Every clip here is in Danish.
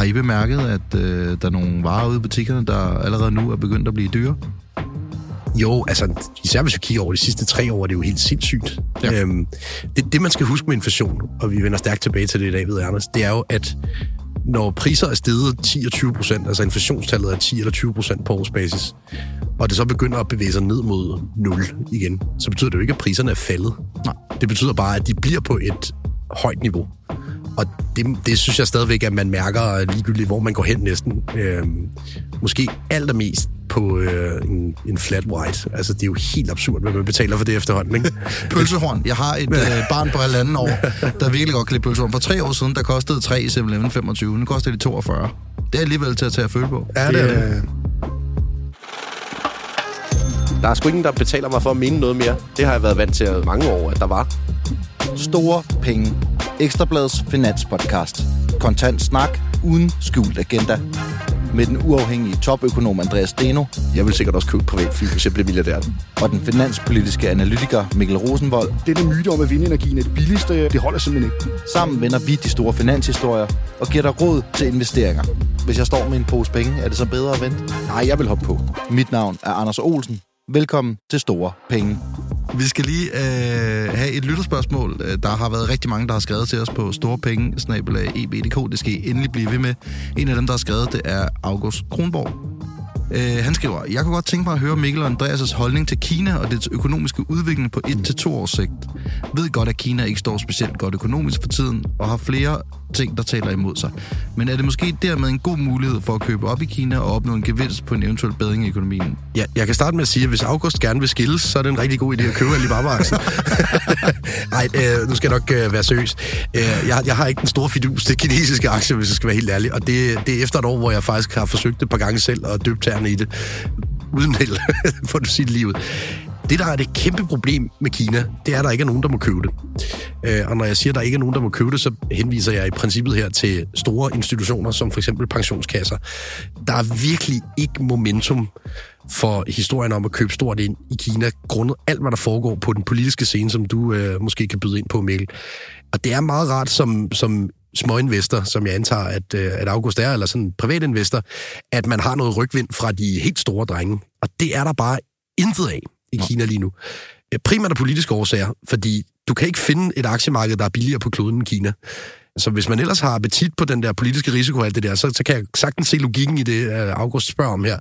har I bemærket, at øh, der er nogle varer ude i butikkerne, der allerede nu er begyndt at blive dyre? Jo, altså især hvis vi kigger over de sidste tre år, er det jo helt sindssygt. Ja. Øhm, det, det, man skal huske med inflation, og vi vender stærkt tilbage til det i dag, ved Ernest, det er jo, at når priser er steget 10 og 20 procent, altså inflationstallet er 10 eller 20 procent på årsbasis, og det så begynder at bevæge sig ned mod 0 igen, så betyder det jo ikke, at priserne er faldet. Nej. Det betyder bare, at de bliver på et højt niveau. Og det, det synes jeg stadigvæk, at man mærker ligegyldigt, hvor man går hen næsten. Øhm, måske allermest på øh, en, en flat white. Altså, det er jo helt absurd, hvad man betaler for det efterhånden, ikke? pølsehorn. Jeg har et øh, barn på halvanden år, der virkelig godt kan lide pølsehorn. For tre år siden, der kostede 3 i 7 25. Nu koster det 42. Det er alligevel til at tage at føle på. Ja, det er det. Der er sgu ingen, der betaler mig for at mene noget mere. Det har jeg været vant til mange år, at der var. Store penge. Ekstrabladets finanspodcast. Kontant snak uden skjult agenda med den uafhængige topøkonom Andreas Steno. Jeg vil sikkert også købe privatfly, hvis jeg bliver milliardær. Og den finanspolitiske analytiker Mikkel Rosenvold. Det myte om, at vindenergien er det billigste, det holder simpelthen ikke. Sammen vender vi de store finanshistorier og giver dig råd til investeringer. Hvis jeg står med en pose penge, er det så bedre at vente? Nej, jeg vil hoppe på. Mit navn er Anders Olsen. Velkommen til Store Penge. Vi skal lige øh, have et lytterspørgsmål. Øh, der har været rigtig mange, der har skrevet til os på storepenge ebdk Det skal I endelig blive ved med. En af dem, der har skrevet, det er August Kronborg. Øh, han skriver, jeg kunne godt tænke mig at høre Mikkel og Andreas' holdning til Kina og dets økonomiske udvikling på 1-2 års sigt. Ved godt, at Kina ikke står specielt godt økonomisk for tiden, og har flere ting, der taler imod sig. Men er det måske dermed en god mulighed for at købe op i Kina og opnå en gevinst på en eventuel bedring i økonomien? Ja, jeg kan starte med at sige, at hvis August gerne vil skilles, så er det en rigtig god idé at købe Alibaba-aktien. Nej, øh, nu skal jeg nok øh, være seriøs. Øh, jeg, jeg har ikke den store fidus til kinesiske aktier, hvis jeg skal være helt ærlig. Og det, det er efter et år, hvor jeg faktisk har forsøgt et par gange selv at døbe tæerne i det. Uden held, for at sige det lige ud. Det, der er det kæmpe problem med Kina, det er, at der ikke er nogen, der må købe det. Øh, og når jeg siger, at der ikke er nogen, der må købe det, så henviser jeg i princippet her til store institutioner, som for eksempel pensionskasser. Der er virkelig ikke momentum for historien om at købe stort ind i Kina, grundet alt, hvad der foregår på den politiske scene, som du øh, måske kan byde ind på, Mikkel. Og det er meget rart som, som småinvestor, som jeg antager, at, øh, at August er, eller sådan en privatinvestor, at man har noget rygvind fra de helt store drenge. Og det er der bare intet af i Nå. Kina lige nu. Primært af politiske årsager, fordi du kan ikke finde et aktiemarked, der er billigere på kloden end Kina. Så hvis man ellers har appetit på den der politiske risiko og alt det der, så, så kan jeg sagtens se logikken i det, August spørger om her.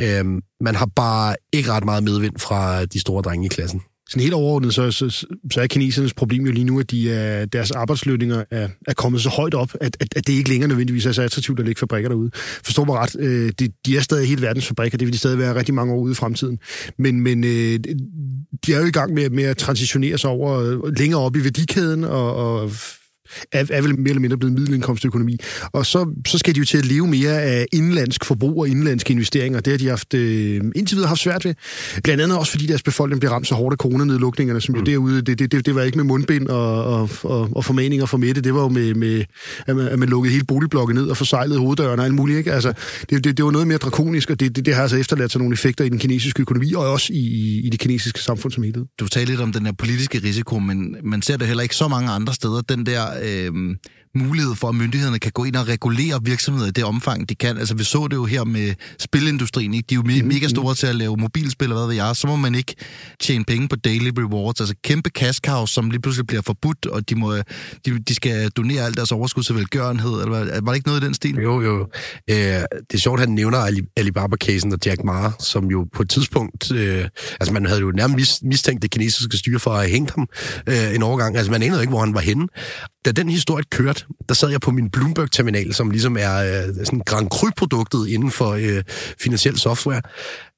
Øhm, man har bare ikke ret meget medvind fra de store drenge i klassen sådan helt overordnet, så, så, så er kinesernes problem jo lige nu, at de er, deres arbejdslønninger er, er kommet så højt op, at, at, at det ikke længere nødvendigvis er så attraktivt at lægge fabrikker derude. Forstår mig ret, øh, de, de er stadig helt verdens fabrikker, det vil de stadig være rigtig mange år ude i fremtiden. Men, men øh, de er jo i gang med, med at transitionere sig over øh, længere op i værdikæden og, og er, er vel mere eller mindre blevet middelindkomstøkonomi. Og så, så skal de jo til at leve mere af indlandsk forbrug og indlandske investeringer. Det har de haft, øh, indtil videre haft svært ved. Blandt andet også, fordi deres befolkning bliver ramt så hårdt af coronanedlukningerne, som jo mm. derude, det, det, det, det var ikke med mundbind og, og, og, og formaninger for Mette, det var jo med, med at, man, at man lukkede hele boligblokken ned og forsejlede hoveddøren og alt muligt. Ikke? Altså, det, det, det var noget mere drakonisk, og det, det, det har altså efterladt sig nogle effekter i den kinesiske økonomi, og også i, i det kinesiske samfund som helhed. Du talte lidt om den her politiske risiko, men man ser det heller ikke så mange andre steder. Den der øh, mulighed for, at myndighederne kan gå ind og regulere virksomheder i det omfang, de kan. Altså, vi så det jo her med spilindustrien, ikke? De er jo me- mhm, mega store til at lave mobilspil, og hvad ved jeg. Så må man ikke tjene penge på daily rewards. Altså, kæmpe cash cows, som lige pludselig bliver forbudt, og de, må, de, de skal donere alt deres overskud til velgørenhed. Eller hvad? Var det ikke noget i den stil? Jo, jo. Øh, det er sjovt, at han nævner Alibaba-casen og Jack Ma, som jo på et tidspunkt... Øh, altså, man havde jo nærmest mistænkt det kinesiske styre for at hængt ham øh, en overgang. Altså, man anede ikke, hvor han var henne. Da den historie kørte, der sad jeg på min Bloomberg-terminal, som ligesom er øh, sådan Grand Cru-produktet inden for øh, finansiel software,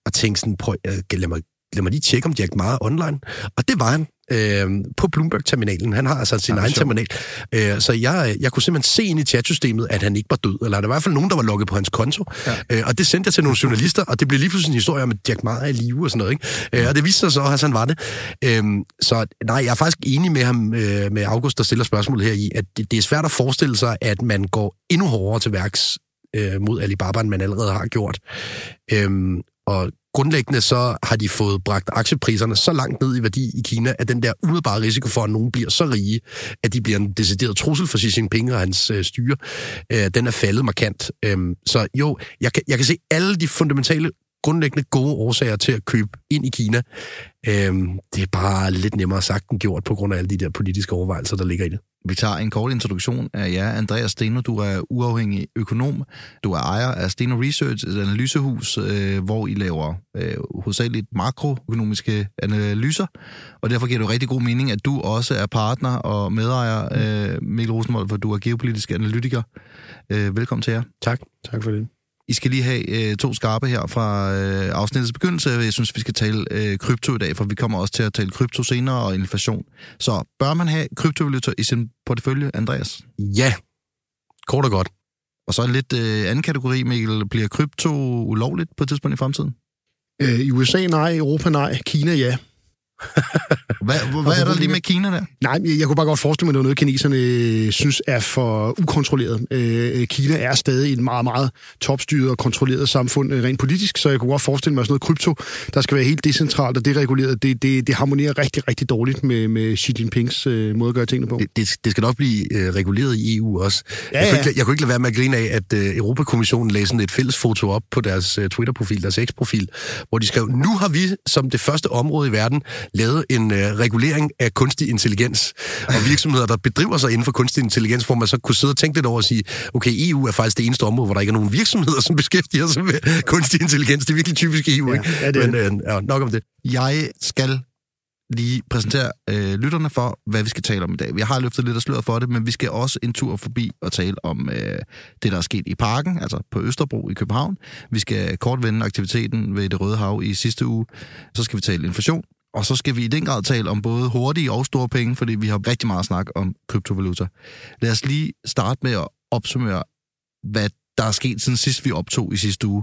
og tænkte sådan, prøv, øh, lad, mig, lad mig lige tjekke, om Jack Ma er online. Og det var han øh, på Bloomberg-terminalen. Han har altså sin ja, egen terminal. Øh, så jeg, jeg kunne simpelthen se ind i chatsystemet, at han ikke var død. Eller der var i hvert fald nogen, der var logget på hans konto. Ja. Øh, og det sendte jeg til nogle journalister, og det blev lige pludselig en historie om, at Jack Ma er i live og sådan noget. Ikke? Øh, og det viste sig så, at han var det. Øh, så nej, jeg er faktisk enig med ham, øh, med August, der stiller spørgsmålet her i, at det, det er svært at forestille sig, at man går endnu hårdere til værks øh, mod Alibaba, end man allerede har gjort. Øh, og grundlæggende så har de fået bragt aktiepriserne så langt ned i værdi i Kina, at den der umiddelbare risiko for, at nogen bliver så rige, at de bliver en decideret trussel for Xi Jinping og hans øh, styre, øh, den er faldet markant. Øhm, så jo, jeg kan, jeg kan se alle de fundamentale grundlæggende gode årsager til at købe ind i Kina. Øhm, det er bare lidt nemmere sagt end gjort på grund af alle de der politiske overvejelser, der ligger i det. Vi tager en kort introduktion af jer. Andreas Steno, du er uafhængig økonom. Du er ejer af Steno Research, et analysehus, øh, hvor I laver øh, hovedsageligt makroøkonomiske analyser. Og derfor giver det rigtig god mening, at du også er partner og medejer, øh, Mikkel Rosenvold, for du er geopolitisk analytiker. Øh, velkommen til jer. Tak. Tak for det. I skal lige have øh, to skarpe her fra øh, afsnittets begyndelse. Jeg synes, vi skal tale øh, krypto i dag, for vi kommer også til at tale krypto senere og inflation. Så bør man have kryptovaluta i sin portefølje, Andreas? Ja, kort og godt. Og så en lidt øh, anden kategori, Mikkel. Bliver krypto ulovligt på et tidspunkt i fremtiden? Øh, I USA nej, Europa nej, Kina ja. Hvad, hvad er der lige med Kina der? Nej, jeg, jeg kunne bare godt forestille mig, at det er noget, kineserne øh, synes er for ukontrolleret. Øh, Kina er stadig et meget, meget topstyret og kontrolleret samfund øh, rent politisk, så jeg kunne godt forestille mig sådan noget krypto, der skal være helt decentralt og dereguleret. Det, det, det harmonerer rigtig, rigtig dårligt med, med Xi Jinpings øh, måde at gøre tingene på. Det, det, det skal nok blive øh, reguleret i EU også. Ja, jeg, kunne ja. ikke, jeg kunne ikke lade være med at grine af, at øh, Europakommissionen lagde sådan et fælles foto op på deres øh, Twitter-profil, deres X-profil, hvor de skrev, nu har vi som det første område i verden lavet en øh, regulering af kunstig intelligens. Og virksomheder, der bedriver sig inden for kunstig intelligens, hvor man så kunne sidde og tænke lidt over og sige, okay, EU er faktisk det eneste område, hvor der ikke er nogen virksomheder, som beskæftiger sig med kunstig intelligens. Det er virkelig typisk EU, Ja, ikke? ja, det er Men øh, ja, nok om det. Jeg skal lige præsentere øh, lytterne for, hvad vi skal tale om i dag. Vi har løftet lidt af sløret for det, men vi skal også en tur forbi og tale om øh, det, der er sket i parken, altså på Østerbro i København. Vi skal kort vende aktiviteten ved det Røde Hav i sidste uge. Så skal vi tale inflation, og så skal vi i den grad tale om både hurtige og store penge, fordi vi har rigtig meget snak om kryptovaluta. Lad os lige starte med at opsummere, hvad der er sket siden sidst vi optog i sidste uge.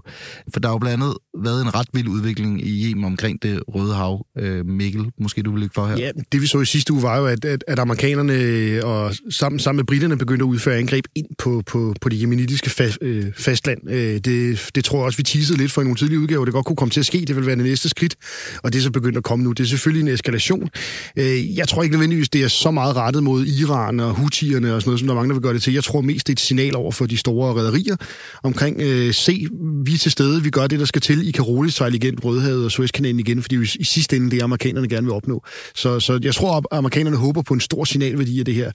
For der har jo blandt andet været en ret vild udvikling i Yemen omkring det Røde Hav. Øh, Mikkel, måske du vil ikke for her? Ja, det vi så i sidste uge var jo, at, at, at amerikanerne øh, og sammen, sammen med britterne begyndte at udføre angreb ind på, på, på det jemenitiske fa, øh, fastland. Øh, det, det tror jeg også, vi teasede lidt for i nogle tidlige udgaver. Det godt kunne komme til at ske. Det vil være det næste skridt, og det er så begyndt at komme nu. Det er selvfølgelig en eskalation. Øh, jeg tror ikke nødvendigvis, det er så meget rettet mod Iran og Houthierne og sådan noget, som der er mange, der vil gøre det til. Jeg tror mest, det er et signal over for de store rædderier omkring, øh, se, vi er til stede, vi gør det, der skal til. I kan roligt sejle igen Rødhavet og Suezkanalen igen, fordi i sidste ende det er amerikanerne gerne vil opnå. Så, så jeg tror, at amerikanerne håber på en stor signalværdi af det her.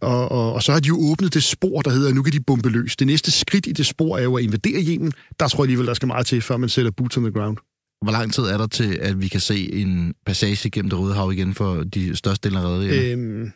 Og, og, og så har de jo åbnet det spor, der hedder, at nu kan de bombe løs. Det næste skridt i det spor er jo at invadere Yemen. Der tror jeg alligevel, der skal meget til, før man sætter boots on the ground. Hvor lang tid er der til, at vi kan se en passage gennem det Røde Hav igen for de største dele af rederierne? Øhm,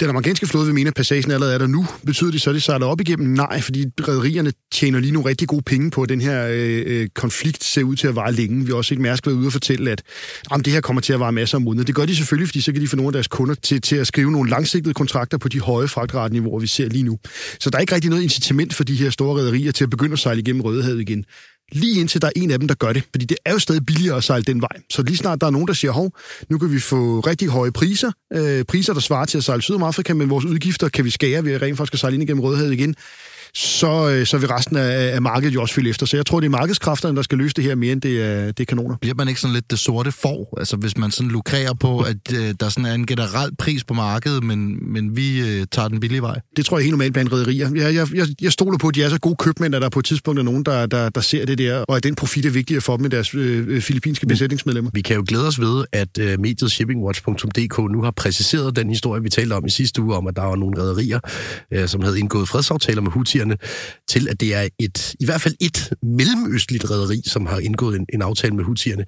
den amerikanske flåde vil mene, at passagen allerede er der nu. Betyder det så, at det sejler op igennem? Nej, fordi rædderierne tjener lige nu rigtig gode penge på, at den her øh, øh, konflikt ser ud til at vare længe. Vi har også set Mærsk været ude og fortælle, at om det her kommer til at vare masser af måneder. Det gør de selvfølgelig, fordi så kan de få nogle af deres kunder til, til at skrive nogle langsigtede kontrakter på de høje fragtratniveauer, vi ser lige nu. Så der er ikke rigtig noget incitament for de her store rædderier til at begynde at sejle igennem Rødehavet igen lige indtil der er en af dem, der gør det. Fordi det er jo stadig billigere at sejle den vej. Så lige snart der er nogen, der siger, hov, nu kan vi få rigtig høje priser. Øh, priser, der svarer til at sejle Sydafrika, men vores udgifter kan vi skære ved at rent faktisk at sejle ind igennem Rødhavet igen. Så, øh, så vil resten af, af markedet jo også følge efter. Så jeg tror, det er markedskræfterne, der skal løse det her mere, end det er, det er kanoner. Bliver man ikke sådan lidt det sorte får? Altså hvis man sådan lukrerer på, at øh, der sådan er en generel pris på markedet, men, men vi øh, tager den billige vej? Det tror jeg helt normalt blandt rædderier. Jeg, jeg, jeg, jeg stoler på, at de er så gode købmænd, at der på et tidspunkt er nogen, der, der, der ser det der, og at den profit er vigtigere for dem end deres øh, filippinske besætningsmedlemmer. Vi kan jo glæde os ved, at uh, mediet shippingwatch.dk nu har præciseret den historie, vi talte om i sidste uge, om at der var nogle rædderier, uh, som havde indgået fredsaftaler med hutierne, til at det er et, i hvert fald et mellemøstligt rædderi, som har indgået en, en aftale med hutierne.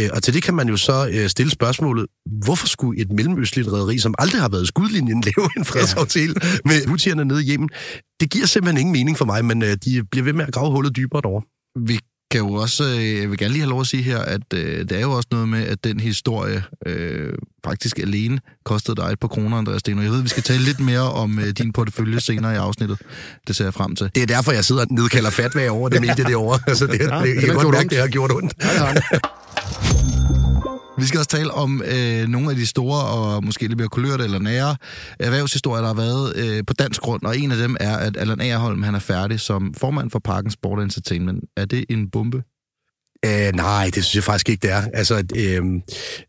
Uh, og til det kan man jo så uh, stille spørgsmålet, hvorfor skulle et mellemøstligt rædderi, som aldrig har været i skudlinjen, lave en fredsaftale ja. med hutierne nede i Yemen? Det giver simpelthen ingen mening for mig, men uh, de bliver ved med at grave hullet dybere derovre. Vi kan jo også, øh, jeg vil gerne lige have lov at sige her, at øh, det er jo også noget med, at den historie øh, faktisk alene kostede dig et par kroner, Andreas Steno. Jeg ved, vi skal tale lidt mere om øh, din portefølje senere i afsnittet. Det ser jeg frem til. Det er derfor, jeg sidder og nedkalder fatva over det medie derovre. Altså, det, Ja, det, det godt gjort mærke, ondt. det har gjort ondt. Ja, det det. Vi skal også tale om øh, nogle af de store og måske lidt mere kulørte eller nære erhvervshistorier, der har været øh, på dansk grund, og en af dem er, at Allan Agerholm han er færdig som formand for Parken Sport Entertainment. Er det en bombe? Øh, nej, det synes jeg faktisk ikke, det er. Altså, øh,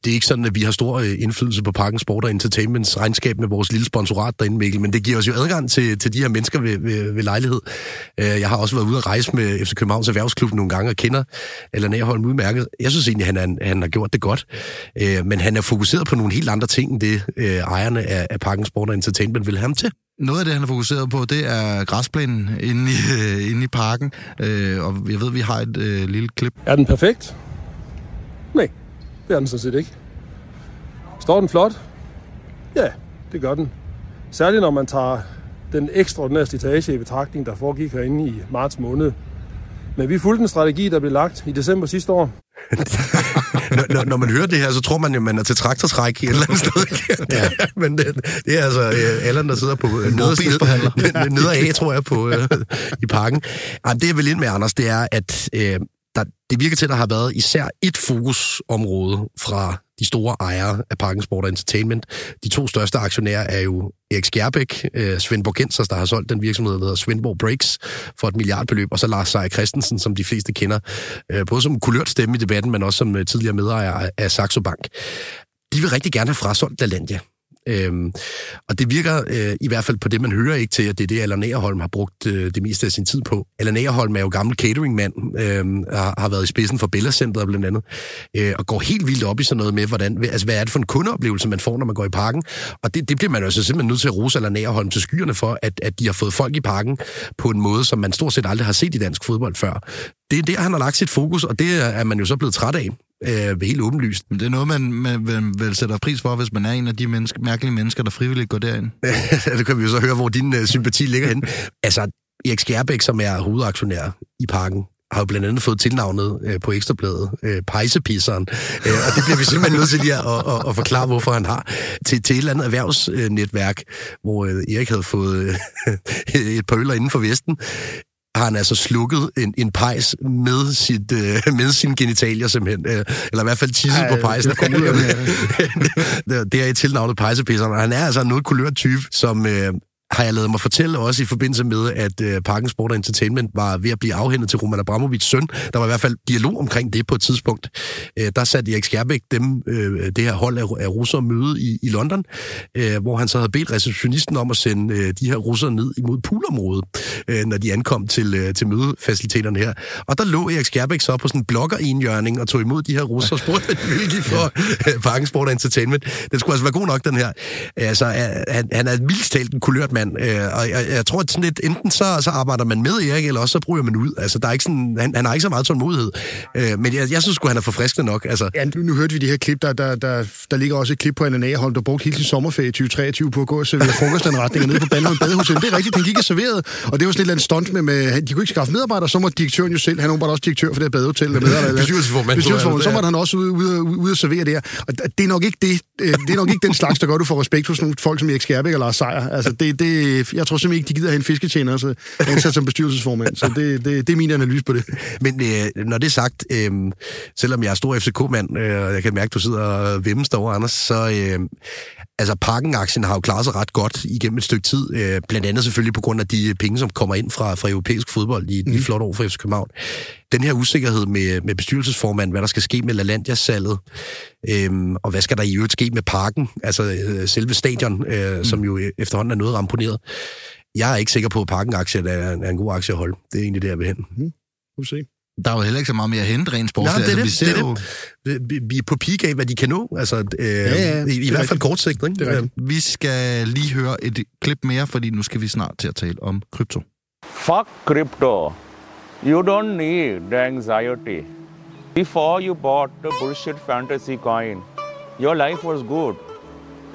det er ikke sådan, at vi har stor øh, indflydelse på Parken Sport og Entertainments regnskab med vores lille sponsorat derinde, Mikkel, men det giver os jo adgang til, til de her mennesker ved, ved, ved lejlighed. Øh, jeg har også været ude at rejse med FC Københavns Erhvervsklub nogle gange og kender eller Nærholm udmærket. Jeg synes egentlig, han, er, han har gjort det godt, øh, men han er fokuseret på nogle helt andre ting, end det øh, ejerne af, af Parken Sport og Entertainment vil have ham til. Noget af det, han er fokuseret på, det er græsplænen inde i, øh, inde i parken. Øh, og jeg ved, vi har et øh, lille klip. Er den perfekt? Nej, det er den sådan set ikke. Står den flot? Ja, det gør den. Særligt når man tager den ekstraordinære slitage i betragtning, der foregik herinde i marts måned. Men vi fulgte en strategi, der blev lagt i december sidste år når, når, når man hører det her, så tror man jo, man er til traktortræk et eller andet sted. ja. Men det, det er altså øh, Allan, der sidder på øh, nede, nede af, tror jeg, på, øh, i parken. Jamen, det jeg vil lidt med, Anders, det er, at øh, der, det virker til, at der har været især et fokusområde fra de store ejere af Parken Sport og Entertainment. De to største aktionærer er jo Erik Skjærbæk, øh, Svend Borgensers, der har solgt den virksomhed, der hedder Svendborg Breaks, for et milliardbeløb, og så Lars Seier Christensen, som de fleste kender, øh, både som kulørt stemme i debatten, men også som øh, tidligere medejer af Saxo Bank. De vil rigtig gerne have frasolgt LaLandia. Øhm, og det virker øh, i hvert fald på det, man hører ikke til, at det er det, Allan Agerholm har brugt øh, det meste af sin tid på. Allan Agerholm er jo gammel cateringmand, øh, har, har været i spidsen for Bella Center blandt andet, øh, og går helt vildt op i sådan noget med, hvordan, altså, hvad er det for en kundeoplevelse, man får, når man går i parken. Og det, det bliver man jo altså simpelthen nødt til at rose Allan Agerholm til skyerne for, at, at de har fået folk i parken på en måde, som man stort set aldrig har set i dansk fodbold før. Det er der, han har lagt sit fokus, og det er man jo så blevet træt af øh, helt åbenlyst. Men det er noget, man, man, man vel sætter pris for, hvis man er en af de menneske, mærkelige mennesker, der frivilligt går derind. det kan vi jo så høre, hvor din uh, sympati ligger hen. Altså, Erik Skærbæk, som er hovedaktionær i parken, har jo blandt andet fået tilnavnet øh, på Ekstrabladet, øh, pejsepisseren. Øh, og det bliver vi simpelthen nødt til lige at, at, at, at forklare, hvorfor han har. Til, til et eller andet erhvervsnetværk, hvor øh, Erik havde fået øh, et par øller inden for Vesten, har han altså slukket en, en pejs med, sit, øh, med sine genitalier simpelthen. Øh, eller i hvert fald tisset på pejsen. Det, det er et tilnavnet pejsepisseren. Han er altså en noget kulørt type, som øh, har jeg lavet mig fortælle også i forbindelse med, at øh, Parken Sport Entertainment var ved at blive afhændet til Roman Abramovic søn. Der var i hvert fald dialog omkring det på et tidspunkt. Øh, der satte Erik Skærbæk dem, øh, det her hold af, af russere møde i, i London, øh, hvor han så havde bedt receptionisten om at sende øh, de her russere ned imod poolområdet, øh, når de ankom til, øh, til mødefaciliteterne her. Og der lå Erik Skærbæk så på sådan en blogger og tog imod de her russere og spurgte, hvad de for øh, Parken Sport Entertainment. Den skulle altså være god nok, den her. Altså, han, han er vildst talt en kulørt mand, øh, og jeg, jeg tror, at sådan lidt, enten så, så arbejder man med Erik, eller også så bruger man ud. Altså, der er ikke sådan, han, han har ikke så meget tålmodighed. Øh, men jeg, jeg synes han er forfriskende nok. Altså. Ja, nu, nu hørte vi de her klip, der, der, der, der ligger også et klip på en hold der brugte hele sin sommerferie i 2023 på at gå og servere frokostanretninger nede på Bandholm Badehotel. Det er rigtigt, den gik og serveret, og det var sådan et eller andet stunt med, med de kunne ikke skaffe medarbejdere, så må direktøren jo selv, han var bare også direktør for det her badehotel. Med, Bestyrelsesformand. Bestyrelsesformand, så var han også ude, ude, ude, at servere der. Og det er nok ikke det, øh, det er nok ikke den slags, der gør, du får respekt hos nogle folk som Erik Skærbæk eller Lars Seier. Altså, det, det, jeg tror simpelthen ikke, de gider have en fisketjener så ansat som bestyrelsesformand. Så det, det, det er min analyse på det. Men øh, når det er sagt, øh, selvom jeg er stor FCK-mand, øh, og jeg kan mærke, at du sidder og vemmes derovre, Anders, så... Øh, altså Parken-aktien har jo klaret sig ret godt igennem et stykke tid, øh, blandt andet selvfølgelig på grund af de penge, som kommer ind fra, fra europæisk fodbold i de mm. flotte år for FC København. Den her usikkerhed med, med bestyrelsesformand, hvad der skal ske med LaLandia-salget, øh, og hvad skal der i øvrigt ske med parken, altså øh, selve stadion, øh, mm. som jo efterhånden er noget ramponeret. Jeg er ikke sikker på, at parken-aktier er, er en god aktie at holde. Det er egentlig der, jeg vil hen. Mm. se. Der er jo heller ikke så meget mere at hente rent sportsligt. Nej, det er altså, det. Vi, ser det, det. Jo... vi er på peak af, hvad de kan nå. Altså, øh, ja, ja, i, i hvert fald kort sigt. Ikke? Det er vi skal lige høre et klip mere, fordi nu skal vi snart til at tale om krypto. Fuck crypto. You don't need the anxiety. Before you bought the bullshit fantasy coin, your life was good.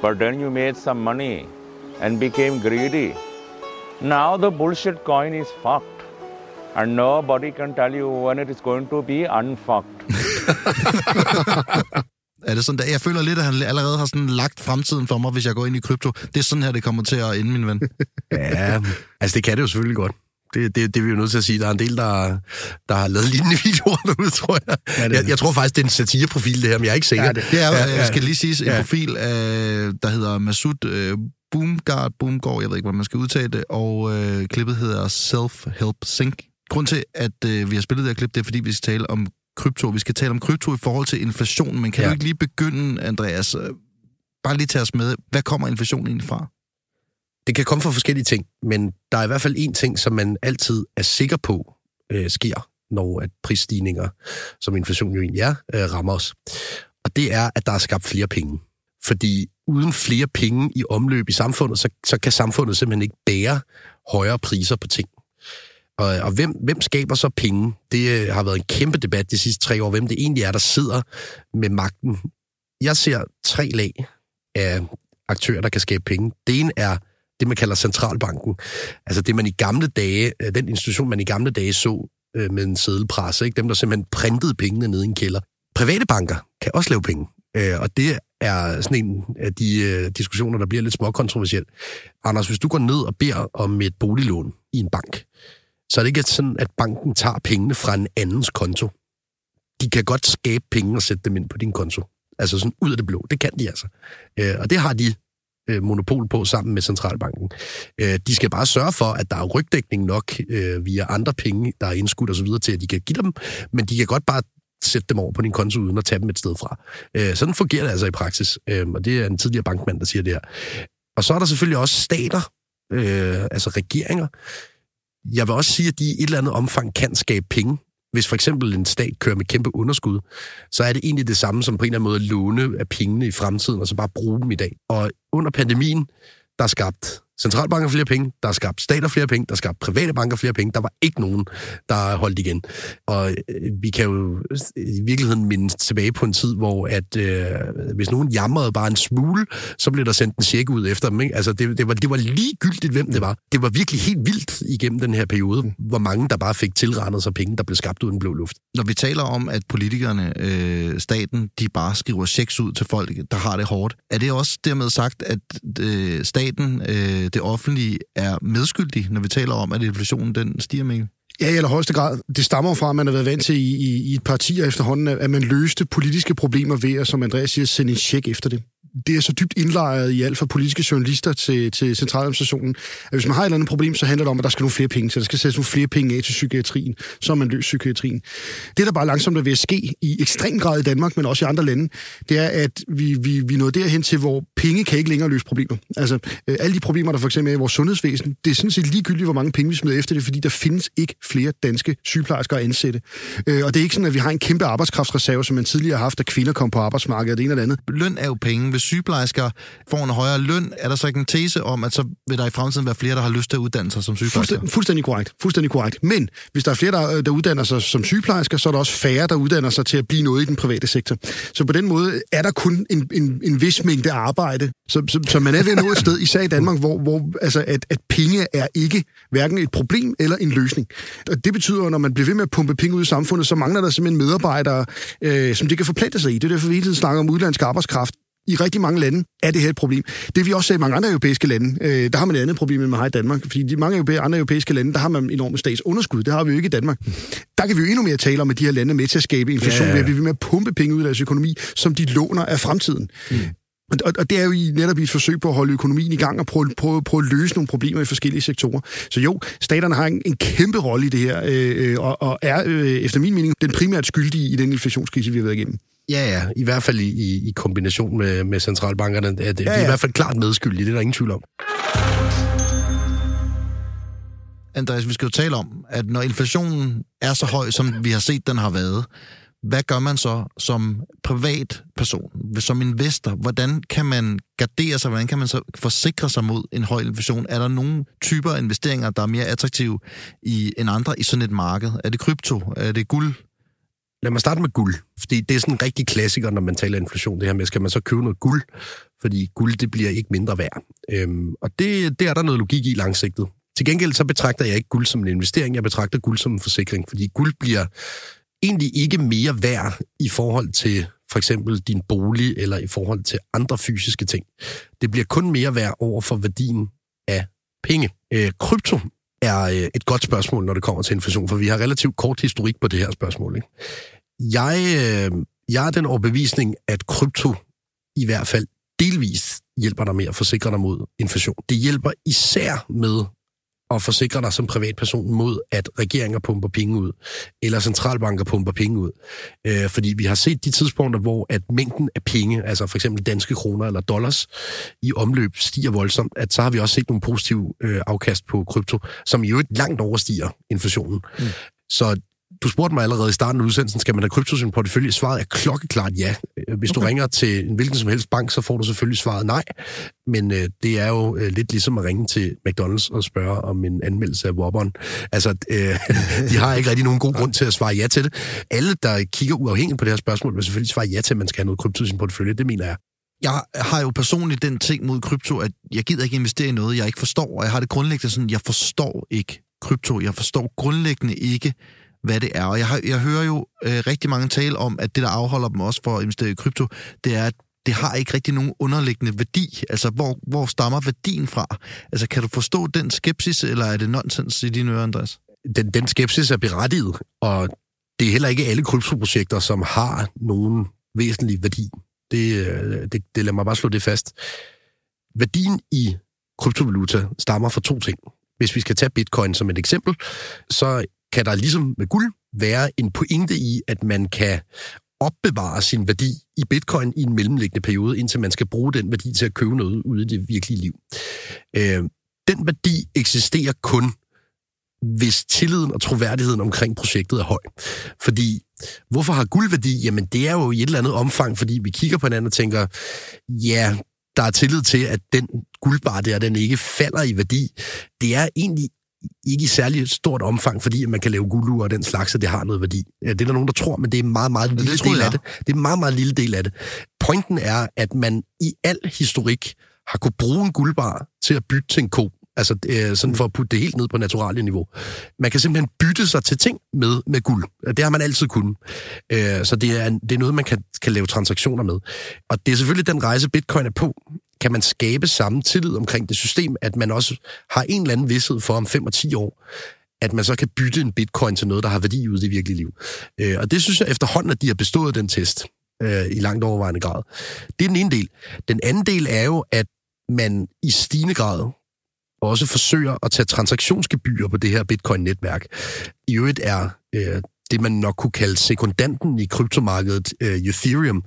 But then you made some money and became greedy. Now the bullshit coin is fucked. And nobody can tell you when it is going to be unfucked. er det sådan der? Jeg føler lidt, at han allerede har sådan lagt fremtiden for mig, hvis jeg går ind i krypto. Det er sådan her, det kommer til at ende, min ven. ja, altså det kan det jo selvfølgelig godt. Det, det, det er vi jo nødt til at sige. Der er en del, der, der har lavet lignende videoer derude, tror jeg. Ja, det jeg. Jeg tror faktisk, det er en satireprofil, det her, men jeg er ikke sikker. Ja, det, det er, ja, ja. jeg skal lige sige, en ja. profil, øh, der hedder Masud øh, Boomgard, Boomgård, jeg ved ikke, hvordan man skal udtale det, og øh, klippet hedder Self-Help Sync. Grund til, at øh, vi har spillet det her klip, det er, fordi vi skal tale om krypto. Vi skal tale om krypto i forhold til inflation, men kan ja. Du ikke lige begynde, Andreas, øh, bare lige tage os med, hvad kommer inflationen egentlig fra? Det kan komme fra forskellige ting, men der er i hvert fald en ting, som man altid er sikker på øh, sker, når at prisstigninger, som inflation jo egentlig er, øh, rammer os. Og det er, at der er skabt flere penge. Fordi uden flere penge i omløb i samfundet, så, så kan samfundet simpelthen ikke bære højere priser på ting. Og, øh, og hvem, hvem skaber så penge? Det øh, har været en kæmpe debat de sidste tre år, hvem det egentlig er, der sidder med magten. Jeg ser tre lag af aktører, der kan skabe penge. Det ene er det, man kalder centralbanken. Altså det, man i gamle dage, øh, den institution, man i gamle dage så med en sædelpresse, ikke? dem, der simpelthen printede pengene ned i en kælder. Private banker kan også lave penge, og det er sådan en af de diskussioner, der bliver lidt småkontroversielt. Anders, hvis du går ned og beder om et boliglån i en bank, så er det ikke sådan, at banken tager pengene fra en andens konto. De kan godt skabe penge og sætte dem ind på din konto. Altså sådan ud af det blå. Det kan de altså. Øh, og det har de øh, monopol på sammen med centralbanken. Øh, de skal bare sørge for, at der er rygdækning nok øh, via andre penge, der er indskudt og så videre til, at de kan give dem, men de kan godt bare sætte dem over på din konto uden at tage dem et sted fra. Øh, sådan fungerer det altså i praksis, øh, og det er en tidligere bankmand, der siger det her. Og så er der selvfølgelig også stater, øh, altså regeringer. Jeg vil også sige, at de i et eller andet omfang kan skabe penge. Hvis for eksempel en stat kører med kæmpe underskud, så er det egentlig det samme som på en eller anden måde at låne af pengene i fremtiden, og så bare bruge dem i dag. Og under pandemien, der er skabt centralbanker flere penge, der skabte skabt stater flere penge, der skabte skabt private banker flere penge. Der var ikke nogen, der holdt igen. Og øh, vi kan jo i virkeligheden minde tilbage på en tid, hvor at øh, hvis nogen jamrede bare en smule, så blev der sendt en check ud efter dem. Ikke? Altså det, det, var, det var ligegyldigt, hvem det var. Det var virkelig helt vildt igennem den her periode, hvor mange der bare fik tilrendet sig penge, der blev skabt uden blå luft. Når vi taler om, at politikerne, øh, staten, de bare skriver checks ud til folk, der har det hårdt, er det også dermed sagt, at øh, staten, øh, det offentlige, er medskyldig, når vi taler om, at inflationen den stiger, med? Ja, i allerhøjeste grad. Det stammer fra, at man har været vant til i, i, i et parti efterhånden, at man løste politiske problemer ved at, som Andreas siger, sende en check efter det. Det er så dybt indlejret i alt fra politiske journalister til, til centraladministrationen, at hvis man har et eller andet problem, så handler det om, at der skal nogle flere penge til. Der skal sættes nogle flere penge af til psykiatrien, så man løst psykiatrien. Det, der bare langsomt er ved at ske i ekstrem grad i Danmark, men også i andre lande, det er, at vi, vi, vi nåede derhen til, hvor penge kan ikke længere løse problemer. Altså, øh, alle de problemer, der for eksempel er i vores sundhedsvæsen, det er sådan set ligegyldigt, hvor mange penge vi smider efter det, fordi der findes ikke flere danske sygeplejersker at ansætte. Øh, og det er ikke sådan, at vi har en kæmpe arbejdskraftsreserve, som man tidligere har haft, at kvinder kom på arbejdsmarkedet, det ene eller andet. Løn er jo penge. Hvis sygeplejersker får en højere løn, er der så ikke en tese om, at så vil der i fremtiden være flere, der har lyst til at uddanne sig som sygeplejersker? Fuldstændig, fuldstændig korrekt. Fuldstændig korrekt. Men hvis der er flere, der, der uddanner sig som sygeplejersker, så er der også færre, der uddanner sig til at blive noget i den private sektor. Så på den måde er der kun en, en, en vis mængde arbejde. Så, så, så man er ved at nå et sted, især i Danmark, hvor, hvor altså, at, at penge er ikke hverken et problem eller en løsning. Og det betyder, at når man bliver ved med at pumpe penge ud i samfundet, så mangler der simpelthen medarbejdere, øh, som det kan forplante sig i. Det er derfor, vi hele tiden snakker om udlandsk arbejdskraft i rigtig mange lande er det her et problem. Det vi også ser i mange andre europæiske lande, øh, der har man et andet problem, end man har i Danmark. Fordi i mange europæ- andre europæiske lande, der har man enorme statsunderskud. Det har vi jo ikke i Danmark. Der kan vi jo endnu mere tale om, at de her lande er med til at skabe inflation, Ja, ja, ved at blive ved med at pumpe penge ud af deres økonomi, som de låner af fremtiden. Mm. Og, og, det er jo i, netop i et forsøg på at holde økonomien i gang og prøve, prøve, prøve at løse nogle problemer i forskellige sektorer. Så jo, staterne har en, en kæmpe rolle i det her, øh, øh, og, og er øh, efter min mening den primært skyldige i den inflationskrise, vi har været igennem. Ja, ja, i hvert fald i, i, i kombination med, med centralbankerne. Det, det, ja, ja. Er i hvert fald klart medskyldige, det er der ingen tvivl om. Andreas, vi skal jo tale om, at når inflationen er så høj, som vi har set, den har været, hvad gør man så som privatperson, som investor? Hvordan kan man gardere sig? Hvordan kan man så forsikre sig mod en høj inflation? Er der nogle typer af investeringer, der er mere attraktive i, end andre i sådan et marked? Er det krypto? Er det guld? Lad mig starte med guld, fordi det er sådan en rigtig klassiker, når man taler inflation, det her med, skal man så købe noget guld? Fordi guld, det bliver ikke mindre værd. Øhm, og det, det er der noget logik i langsigtet. Til gengæld så betragter jeg ikke guld som en investering, jeg betragter guld som en forsikring, fordi guld bliver egentlig ikke mere værd i forhold til for eksempel din bolig eller i forhold til andre fysiske ting. Det bliver kun mere værd over for værdien af penge. Øh, krypto er øh, et godt spørgsmål, når det kommer til inflation, for vi har relativt kort historik på det her spørgsmål. Ikke? Jeg, øh, jeg er den overbevisning, at krypto i hvert fald delvis hjælper dig med at forsikre dig mod inflation. Det hjælper især med at forsikre dig som privatperson mod, at regeringer pumper penge ud, eller centralbanker pumper penge ud. Øh, fordi vi har set de tidspunkter, hvor at mængden af penge, altså for eksempel danske kroner eller dollars, i omløb stiger voldsomt, at så har vi også set nogle positive øh, afkast på krypto, som i øvrigt langt overstiger inflationen. Mm. Så du spurgte mig allerede i starten af udsendelsen, skal man have krypto sin portefølje? Svaret er klokkeklart ja. Hvis okay. du ringer til en hvilken som helst bank, så får du selvfølgelig svaret nej. Men øh, det er jo øh, lidt ligesom at ringe til McDonald's og spørge om en anmeldelse af Whopperen. Altså, øh, de har ikke rigtig nogen god grund til at svare ja til det. Alle, der kigger uafhængigt på det her spørgsmål, vil selvfølgelig svare ja til, at man skal have noget krypto sin portefølje. Det mener jeg. Jeg har jo personligt den ting mod krypto, at jeg gider ikke investere i noget, jeg ikke forstår. Og jeg har det grundlæggende sådan, jeg forstår ikke krypto. Jeg forstår grundlæggende ikke, hvad det er. Og jeg, har, jeg hører jo øh, rigtig mange tale om, at det, der afholder dem også for at investere i krypto, det er, at det har ikke rigtig nogen underliggende værdi. Altså, hvor, hvor stammer værdien fra? Altså, kan du forstå den skepsis, eller er det nonsens i dine ører, Andreas? Den, den skepsis er berettiget, og det er heller ikke alle kryptoprojekter, som har nogen væsentlig værdi. Det, øh, det, det lader mig bare slå det fast. Værdien i kryptovaluta stammer fra to ting. Hvis vi skal tage bitcoin som et eksempel, så kan der ligesom med guld være en pointe i, at man kan opbevare sin værdi i bitcoin i en mellemliggende periode, indtil man skal bruge den værdi til at købe noget ude i det virkelige liv. Øh, den værdi eksisterer kun, hvis tilliden og troværdigheden omkring projektet er høj. Fordi, hvorfor har guld værdi? Jamen, det er jo i et eller andet omfang, fordi vi kigger på hinanden og tænker, ja, der er tillid til, at den guldbar der, den ikke falder i værdi. Det er egentlig ikke i særlig stort omfang, fordi man kan lave guldure og den slags, og det har noget værdi. Det er der nogen, der tror, men det er en meget, meget lille del af det. Det er en meget, meget lille del af det. Pointen er, at man i al historik har kunne bruge en guldbar til at bytte til en ko. Altså øh, sådan for at putte det helt ned på naturlige niveau. Man kan simpelthen bytte sig til ting med, med guld. Det har man altid kunnet. Øh, så det er, det er noget, man kan, kan lave transaktioner med. Og det er selvfølgelig den rejse, bitcoin er på kan man skabe samme tillid omkring det system, at man også har en eller anden vidshed for om 5 og 10 år, at man så kan bytte en bitcoin til noget, der har værdi ude i det virkelige liv. Øh, og det synes jeg efterhånden, at de har bestået den test øh, i langt overvejende grad. Det er den ene del. Den anden del er jo, at man i stigende grad også forsøger at tage transaktionsgebyrer på det her bitcoin-netværk. I øvrigt er øh, det, man nok kunne kalde sekundanten i kryptomarkedet, øh, Ethereum,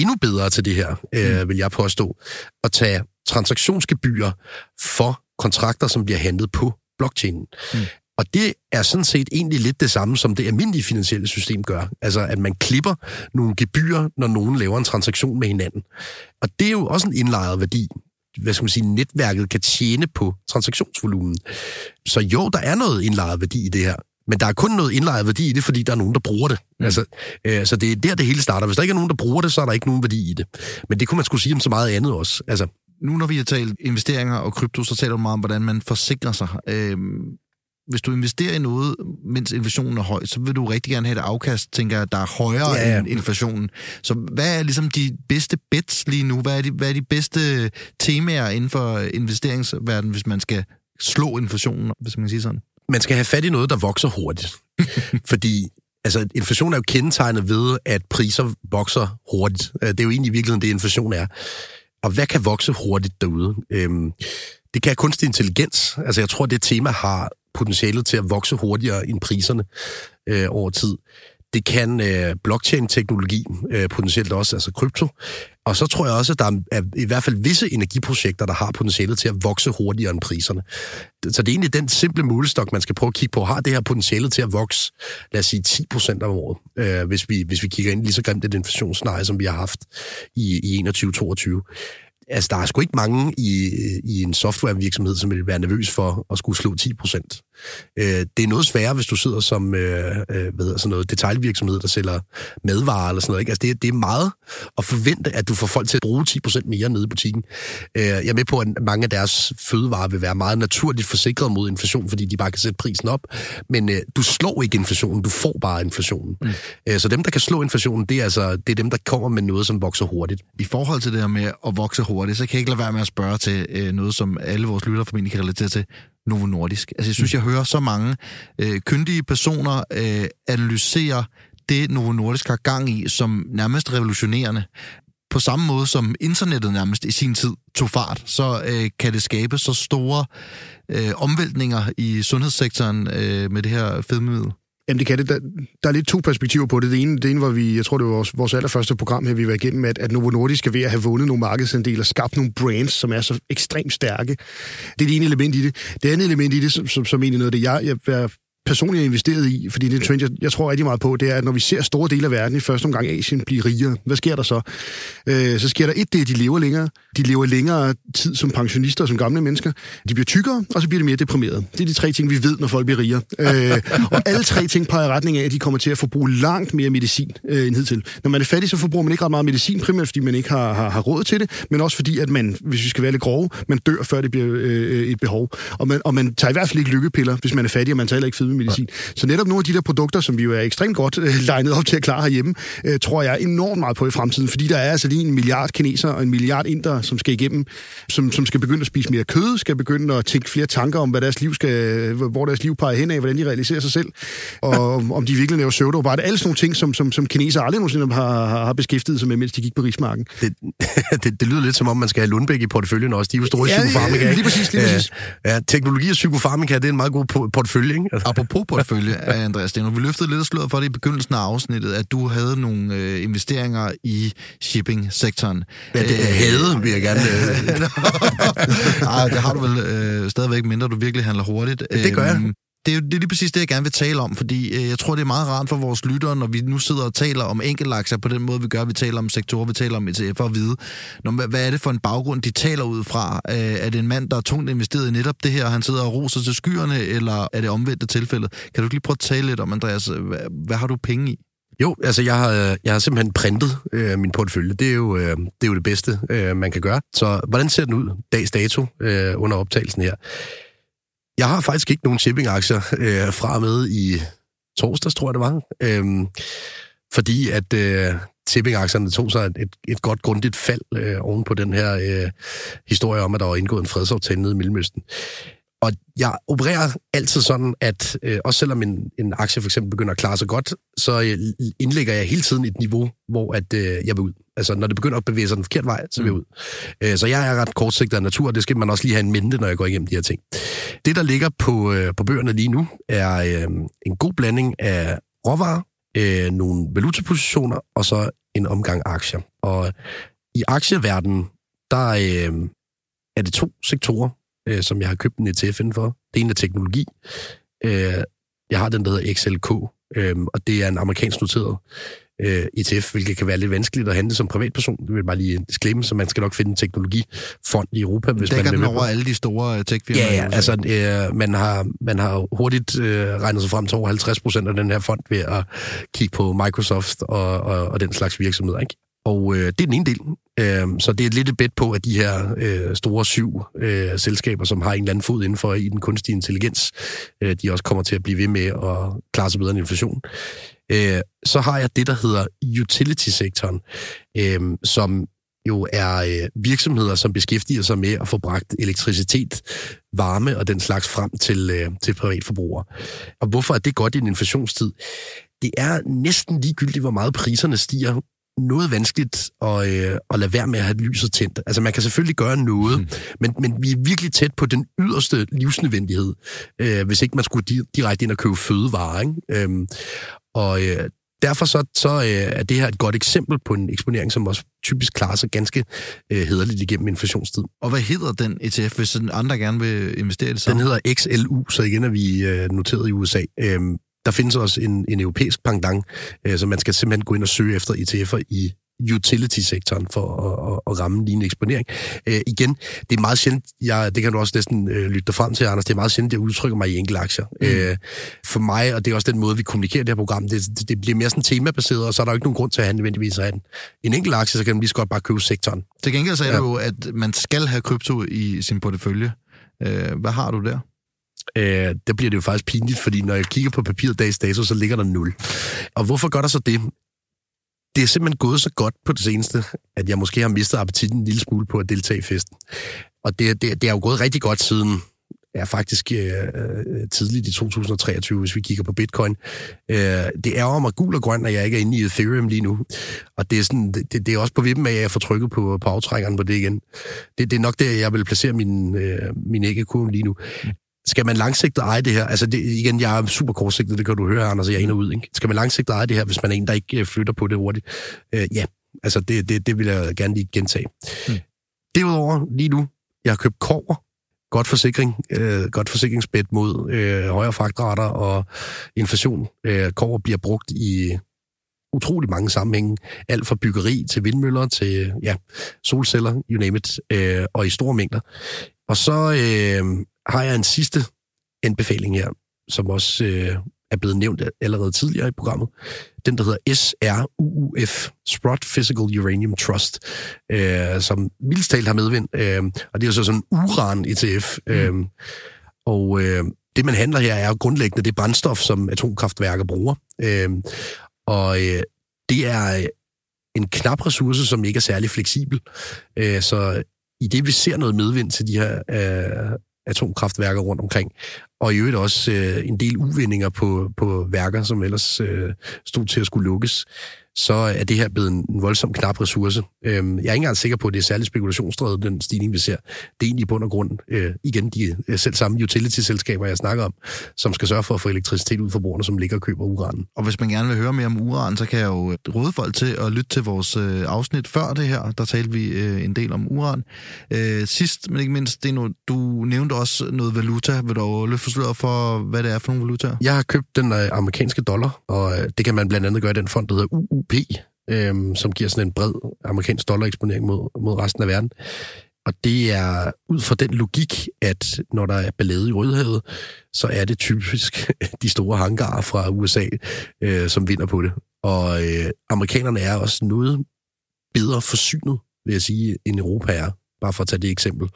endnu bedre til det her, øh, mm. vil jeg påstå, at tage transaktionsgebyrer for kontrakter, som bliver handlet på blockchainen. Mm. Og det er sådan set egentlig lidt det samme, som det almindelige finansielle system gør. Altså, at man klipper nogle gebyrer, når nogen laver en transaktion med hinanden. Og det er jo også en indlejret værdi. Hvad skal man sige, netværket kan tjene på transaktionsvolumen. Så jo, der er noget indlejret værdi i det her. Men der er kun noget indlejret værdi i det, fordi der er nogen, der bruger det. Mm. Altså, øh, så det er der, det hele starter. Hvis der ikke er nogen, der bruger det, så er der ikke nogen værdi i det. Men det kunne man skulle sige om så meget andet også. Altså, nu når vi har talt investeringer og krypto, så taler du meget om, hvordan man forsikrer sig. Øhm, hvis du investerer i noget, mens inflationen er høj, så vil du rigtig gerne have et afkast, tænker jeg, der er højere ja, ja. end inflationen. Så hvad er ligesom de bedste bets lige nu? Hvad er de, hvad er de bedste temaer inden for investeringsverdenen, hvis man skal slå inflationen, hvis man kan sige sådan? Man skal have fat i noget, der vokser hurtigt. Fordi altså, inflation er jo kendetegnet ved, at priser vokser hurtigt. Øh, det er jo egentlig i virkeligheden det, inflation er. Og hvad kan vokse hurtigt derude? Øhm, det kan kunstig intelligens. Altså, jeg tror, det tema har potentialet til at vokse hurtigere end priserne øh, over tid. Det kan øh, blockchain-teknologi, øh, potentielt også, altså krypto. Og så tror jeg også, at der er i hvert fald visse energiprojekter, der har potentialet til at vokse hurtigere end priserne. Så det er egentlig den simple målestok, man skal prøve at kigge på. Har det her potentialet til at vokse, lad os sige, 10 procent om året, øh, hvis, vi, hvis vi kigger ind lige så grimt et inflationsscenarie, som vi har haft i, i 21-22 altså, der er sgu ikke mange i, i en softwarevirksomhed, som vil være nervøs for at skulle slå 10 procent. Øh, det er noget sværere, hvis du sidder som øh, øh, hvad sådan noget detaljvirksomhed, der sælger madvarer eller sådan noget. Ikke? Altså, det, det er meget at forvente, at du får folk til at bruge 10 procent mere nede i butikken. Øh, jeg er med på, at mange af deres fødevarer vil være meget naturligt forsikret mod inflation, fordi de bare kan sætte prisen op. Men øh, du slår ikke inflationen, du får bare inflationen. Mm. Øh, så dem, der kan slå inflationen, det er, altså, det er dem, der kommer med noget, som vokser hurtigt. I forhold til det her med at vokse hurtigt, hurtigt, så kan jeg ikke lade være med at spørge til øh, noget, som alle vores lyttere formentlig kan relatere til. Novo Nordisk. Altså, jeg synes, jeg hører så mange øh, kyndige personer øh, analysere det, Novo Nordisk har gang i, som nærmest revolutionerende. på samme måde som internettet nærmest i sin tid tog fart, så øh, kan det skabe så store øh, omvæltninger i sundhedssektoren øh, med det her fedmemiddel. Jamen det kan det. Der, der er lidt to perspektiver på det. Det ene, det ene var vi, jeg tror det var vores, vores allerførste program her, vi var igennem, at, at Novo Nordisk er ved at have vundet nogle markedsandele og skabt nogle brands, som er så ekstremt stærke. Det er det ene element i det. Det andet element i det, som, som, som egentlig noget af det, jeg, jeg personligt er investeret i, fordi det er en trend, jeg, jeg tror rigtig meget på, det er, at når vi ser store dele af verden, i første omgang Asien, blive rigere, hvad sker der så? Øh, så sker der et, det er, at de lever længere. De lever længere tid som pensionister og som gamle mennesker. De bliver tykkere, og så bliver de mere deprimerede. Det er de tre ting, vi ved, når folk bliver rigere. Øh, og alle tre ting peger i retning af, at de kommer til at forbruge langt mere medicin øh, end hidtil. Når man er fattig, så forbruger man ikke ret meget medicin, primært fordi man ikke har, har, har råd til det, men også fordi, at man, hvis vi skal være lidt grove, man dør, før det bliver øh, et behov. Og man, og man tager i hvert fald ikke lykkepiller, hvis man er fattig, og man tager heller ikke fedmemedicin. Så netop nogle af de der produkter, som vi jo er ekstremt godt øh, legnet op til at klare herhjemme, øh, tror jeg enormt meget på i fremtiden, fordi der er altså lige en milliard kineser og en milliard inder, som skal igennem, som, som skal begynde at spise mere kød, skal begynde at tænke flere tanker om, hvad deres liv skal, hvor deres liv peger hen af, hvordan de realiserer sig selv, og om de virkelig laver pseudo bare alle sådan nogle ting, som, som, som kineser aldrig nogensinde har, har, har beskæftiget sig med, mens de gik på rismarken. Det, det, det lyder lidt som om, man skal have Lundbæk i porteføljen også. De er jo store ja, psykofarmika, ja, lige præcis, lige præcis. Ja, teknologi og psykofarmika, det er en meget god portefølje, ikke? Altså. Apropos portefølje, Andreas Steno, vi løftede lidt af sløret for det i begyndelsen af afsnittet, at du havde nogle øh, investeringer i shipping-sektoren. Ja, det er havde, vil jeg gerne... Ej, det har du vel øh, stadigvæk mindre, du virkelig handler hurtigt. Ja, det gør jeg. Det er det er lige præcis det, jeg gerne vil tale om, fordi øh, jeg tror, det er meget rart for vores lyttere, når vi nu sidder og taler om enkeltaktier på den måde, vi gør. Vi taler om sektorer, vi taler om ETF'er at vide. Når, hvad, hvad er det for en baggrund, de taler ud fra? Øh, er det en mand, der er tungt investeret i netop det her, og han sidder og roser til skyerne, eller er det omvendt tilfælde? tilfældet? Kan du ikke lige prøve at tale lidt om, Andreas? Øh, hvad, hvad har du penge i? Jo, altså jeg har, øh, jeg har simpelthen printet øh, min portefølje. Det er, jo, øh, det er jo det bedste, øh, man kan gøre. Så hvordan ser den ud dags dato øh, under optagelsen her? Jeg har faktisk ikke nogen shipping-aktier øh, fra med i torsdags, tror jeg det var. Øhm, fordi at øh, shipping-aktierne tog sig et, et godt grundigt fald øh, oven på den her øh, historie om, at der var indgået en fredsaftale nede i Mellemøsten. Og jeg opererer altid sådan, at øh, også selvom en, en aktie for eksempel begynder at klare sig godt, så øh, indlægger jeg hele tiden et niveau, hvor at, øh, jeg vil ud. Altså, når det begynder at bevæge sig den forkerte vej, så vil jeg mm. ud. Øh, så jeg er ret kortsigtet af natur, og det skal man også lige have en mente, når jeg går igennem de her ting. Det, der ligger på, øh, på bøgerne lige nu, er øh, en god blanding af råvarer, øh, nogle valutapositioner, og så en omgang aktier. Og i aktieverdenen, der øh, er det to sektorer, øh, som jeg har købt en ETF inden for. Det er teknologi. Øh, jeg har den, der hedder XLK, øh, og det er en amerikansk noteret øh, ETF, hvilket kan være lidt vanskeligt at handle som privatperson. Det vil bare lige disclaimer, så man skal nok finde en teknologifond i Europa. Hvis man den over alle de store tech-firmaer? Ja, ja altså øh, man, har, man har hurtigt øh, regnet sig frem til over 50 procent af den her fond ved at kigge på Microsoft og, og, og den slags virksomheder. Ikke? Og øh, det er den ene del. Øh, så det er lidt et bedt på, at de her øh, store syv øh, selskaber, som har en eller anden fod inden for i den kunstige intelligens, øh, de også kommer til at blive ved med at klare sig bedre end inflation. Øh, så har jeg det, der hedder utility-sektoren, øh, som jo er øh, virksomheder, som beskæftiger sig med at få bragt elektricitet, varme og den slags frem til, øh, til privatforbrugere. Og hvorfor er det godt i en inflationstid? Det er næsten ligegyldigt, hvor meget priserne stiger, noget vanskeligt at, øh, at lade være med at have lyset tændt. Altså, man kan selvfølgelig gøre noget, mm. men, men vi er virkelig tæt på den yderste livsnødvendighed, øh, hvis ikke man skulle direkte ind og købe fødevarer. Ikke? Øhm, og øh, derfor så, så øh, er det her et godt eksempel på en eksponering, som også typisk klarer sig ganske øh, hederligt igennem inflationstid. Og hvad hedder den ETF, hvis den andre gerne vil investere i det samme? Den hedder XLU, så igen er vi øh, noteret i USA. Øhm, der findes også en, en europæisk pendant, øh, så man skal simpelthen gå ind og søge efter ETF'er i utility-sektoren for at, at, at ramme lignende eksponering. Øh, igen, det er meget sjældent, jeg, det kan du også næsten øh, lytte dig frem til, Anders, det er meget sjældent, jeg udtrykker mig i enkelte aktier. Mm. Øh, for mig, og det er også den måde, vi kommunikerer det her program, det, det, det bliver mere sådan temabaseret, og så er der jo ikke nogen grund til at have nødvendigvis at have en, en enkelt aktie, så kan man lige så godt bare købe sektoren. Til gengæld sagde ja. du jo, at man skal have krypto i sin portefølje. Øh, hvad har du der? Øh, der bliver det jo faktisk pinligt, fordi når jeg kigger på papiret dags dato, så ligger der 0. Og hvorfor gør der så det? Det er simpelthen gået så godt på det seneste, at jeg måske har mistet appetitten en lille smule på at deltage i festen. Og det, det, det er jo gået rigtig godt siden er faktisk øh, øh, tidligt i 2023, hvis vi kigger på bitcoin. Øh, det ærger mig gul og grøn, at jeg ikke er inde i Ethereum lige nu. Og det er, sådan, det, det er også på vippen af, at jeg får trykket på, på aftrækkeren på det igen. Det, det er nok der, jeg vil placere min, øh, min æggekurve lige nu. Skal man langsigtet eje det her? Altså det, igen, jeg er super kortsigtet, det kan du høre, Anders, jeg er og ud. Ikke? Skal man langsigtet eje det her, hvis man er en, der ikke øh, flytter på det hurtigt? Øh, ja, altså det, det, det vil jeg gerne lige gentage. Hmm. Derudover, lige nu, jeg har købt kover, godt forsikring, øh, godt forsikringsbed mod øh, højere fragtrater og inflation. Øh, kover bliver brugt i utrolig mange sammenhænge. Alt fra byggeri til vindmøller til ja, solceller, you name it, øh, og i store mængder. Og så øh, har jeg en sidste anbefaling her, som også øh, er blevet nævnt allerede tidligere i programmet. Den, der hedder SRUUF, Sprott Physical Uranium Trust, øh, som mildst talt har medvind. Øh, og det er jo så sådan en uran-ETF. Mm. Øh, og øh, det, man handler her, er grundlæggende det brændstof, som atomkraftværker bruger. Øh, og øh, det er en knap ressource, som ikke er særlig fleksibel. Øh, så i det, vi ser noget medvind til de her øh, atomkraftværker rundt omkring, og i øvrigt også øh, en del uvindinger på, på værker, som ellers øh, stod til at skulle lukkes, så er det her blevet en voldsom knap ressource. Øhm, jeg er ikke engang sikker på, at det er særligt spekulationsdrevet, den stigning, vi ser. Det er egentlig i bund og grund, øh, igen, de øh, selv samme utility-selskaber, jeg snakker om, som skal sørge for at få elektricitet ud for brugerne, som ligger og køber uran. Og hvis man gerne vil høre mere om uran, så kan jeg jo råde folk til at lytte til vores øh, afsnit før det her. Der talte vi øh, en del om uran. Øh, sidst, men ikke mindst, det nu, du nævnte også noget valuta. Vil du løfte for, hvad det er for nogle valutaer? Jeg har købt den øh, amerikanske dollar, og øh, det kan man blandt andet gøre i den fond, der hedder UU UP, øhm, som giver sådan en bred amerikansk dollareksponering mod, mod resten af verden. Og det er ud fra den logik, at når der er ballade i Rødhavet, så er det typisk de store hangarer fra USA, øh, som vinder på det. Og øh, amerikanerne er også noget bedre forsynet, vil jeg sige, end Europa er. Bare for at tage det eksempel.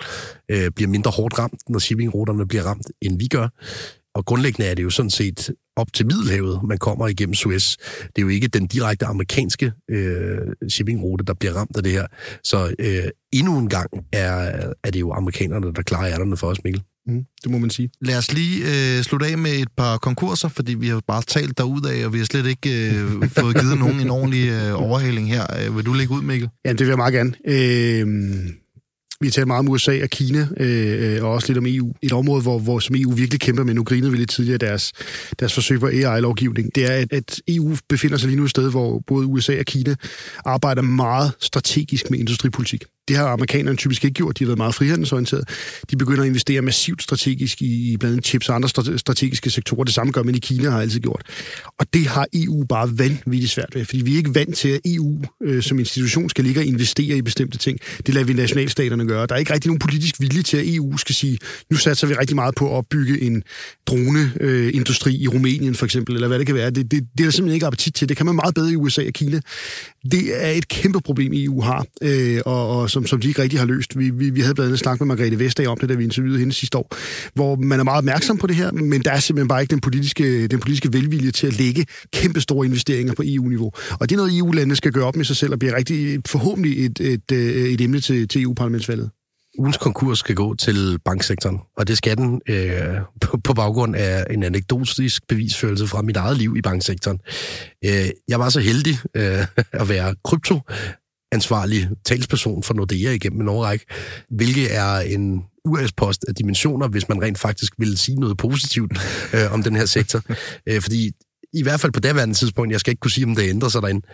Øh, bliver mindre hårdt ramt, når shippingruterne bliver ramt, end vi gør. Og grundlæggende er det jo sådan set op til Middelhavet, man kommer igennem Suez. Det er jo ikke den direkte amerikanske øh, shippingrute, der bliver ramt af det her. Så øh, endnu en gang er, er det jo amerikanerne, der klarer ærterne for os, Mikkel. Mm, det må man sige. Lad os lige øh, slutte af med et par konkurser, fordi vi har bare talt af, og vi har slet ikke øh, fået givet nogen en ordentlig øh, overhaling her. Øh, vil du lægge ud, Mikkel? Ja, det vil jeg meget gerne. Øh, vi taler meget om USA og Kina, øh, øh, og også lidt om EU. Et område, hvor, hvor som EU virkelig kæmper med, nu grinede vi lidt tidligere deres, deres forsøg på AI-lovgivning, det er, at, at EU befinder sig lige nu et sted, hvor både USA og Kina arbejder meget strategisk med industripolitik. Det har amerikanerne typisk ikke gjort. De har været meget frihandelsorienterede. De begynder at investere massivt strategisk i, i blandt andet chips og andre strategiske sektorer. Det samme gør man i Kina har altid gjort. Og det har EU bare vanvittigt svært ved, fordi vi er ikke vant til, at EU øh, som institution skal ligge og investere i bestemte ting. Det lader vi nationalstaterne gøre. Der er ikke rigtig nogen politisk vilje til, at EU skal sige, nu satser vi rigtig meget på at opbygge en droneindustri øh, i Rumænien for eksempel, eller hvad det kan være. Det, det, det er der simpelthen ikke appetit til. Det kan man meget bedre i USA og Kina. Det er et kæmpe problem, EU har, øh, og, og som, som de ikke rigtig har løst. Vi, vi, vi havde blandt andet snakket med Margrethe Vestager om det, da vi interviewede hende sidste år, hvor man er meget opmærksom på det her, men der er simpelthen bare ikke den politiske, den politiske velvilje til at lægge kæmpe store investeringer på EU-niveau. Og det er noget, EU-landene skal gøre op med sig selv og bliver rigtig forhåbentlig et, et, et, et emne til, til EU-parlamentsvalget ugens konkurs skal gå til banksektoren, og det skal den øh, på, på baggrund af en anekdotisk bevisførelse fra mit eget liv i banksektoren. Øh, jeg var så heldig øh, at være krypto ansvarlig talsperson for Nordea igennem en årrække, hvilket er en US-post af dimensioner, hvis man rent faktisk ville sige noget positivt øh, om den her sektor. øh, fordi i hvert fald på daværende tidspunkt, jeg skal ikke kunne sige, om det ændrer sig derinde,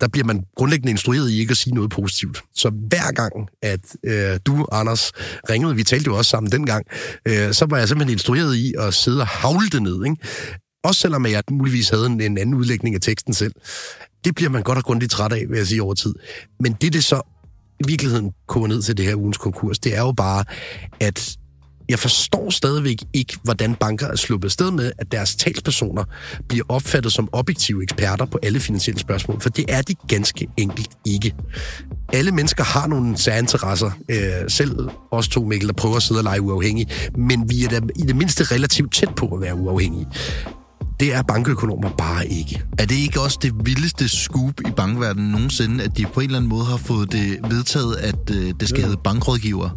der bliver man grundlæggende instrueret i ikke at sige noget positivt. Så hver gang, at øh, du, Anders, ringede, vi talte jo også sammen dengang, øh, så var jeg simpelthen instrueret i at sidde og havle det ned. Ikke? Også selvom jeg muligvis havde en, en anden udlægning af teksten selv. Det bliver man godt og grundigt træt af, vil jeg sige, over tid. Men det, det så i virkeligheden kommer ned til det her ugens konkurs, det er jo bare, at jeg forstår stadigvæk ikke, hvordan banker er sluppet sted med, at deres talspersoner bliver opfattet som objektive eksperter på alle finansielle spørgsmål, for det er de ganske enkelt ikke. Alle mennesker har nogle særinteresser, øh, selv os to, Mikkel, der prøver at sidde og lege uafhængig, men vi er da i det mindste relativt tæt på at være uafhængige. Det er bankøkonomer bare ikke. Er det ikke også det vildeste scoop i bankverdenen nogensinde, at de på en eller anden måde har fået det vedtaget, at øh, det skal hedde bankrådgiver?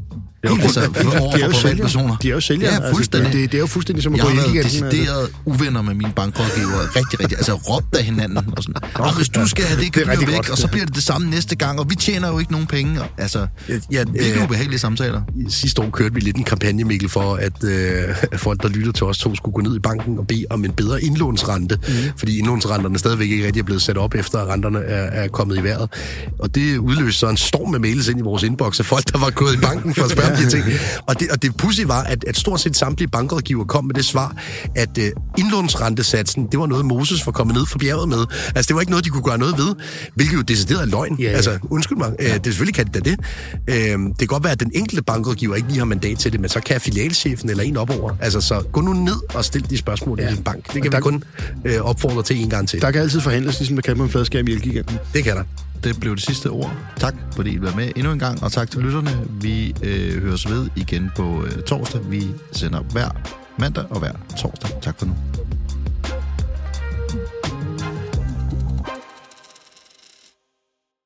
Jo, altså, over de er jo for sælgere. privatpersoner. De er jo sælgere. Ja, fuldstændig. Altså, det, det, er jo fuldstændig som at Jeg gå har i været Elgiganten. altså. decideret uvenner med mine bankrådgivere. Rigtig, rigtig. Altså råbt af hinanden. Og sådan. Og hvis du skal have det Det er gebyr rigtig væk, godt. og så bliver det det samme næste gang, og vi tjener jo ikke nogen penge. Og, altså, Ja, virkelig øh, ubehagelige samtaler. sidste år kørte vi lidt en kampagne, Mikkel, for at øh, folk, der lytter til os to, skulle gå ned i banken og bede om en bedre indlånsrente. Mm. Fordi indlånsrenterne stadigvæk ikke rigtig er blevet sat op, efter at renterne er, er kommet i vejret. Og det udløste så en storm med mails ind i vores inbox af folk, der var gået i banken for at spørge her ting. Og det, og det pussy var, at, at stort set samtlige bankrådgiver kom med det svar, at øh, indlånsrentesatsen, det var noget, Moses var kommet ned fra bjerget med. Altså, det var ikke noget, de kunne gøre noget ved, hvilket jo decideret er løgn. Ja, ja. Altså, undskyld mig, øh, det selvfølgelig kan det da det. Øh, det kan godt være, at den enkelte bankrådgiver ikke lige har mandat til det, men så kan filialchefen eller en op over. Altså, så gå nu ned og stil de spørgsmål ja. i din bank. Det kan vi der- kun øh, opfordre til en gang til. Der kan altid forhandles, ligesom der kan på en fladskærm i Elgiganten. Det kan der. Det blev det sidste ord. Tak, fordi I var med endnu en gang, og tak til lytterne. Vi øh, høres ved igen på øh, torsdag. Vi sender hver mandag og hver torsdag. Tak for nu.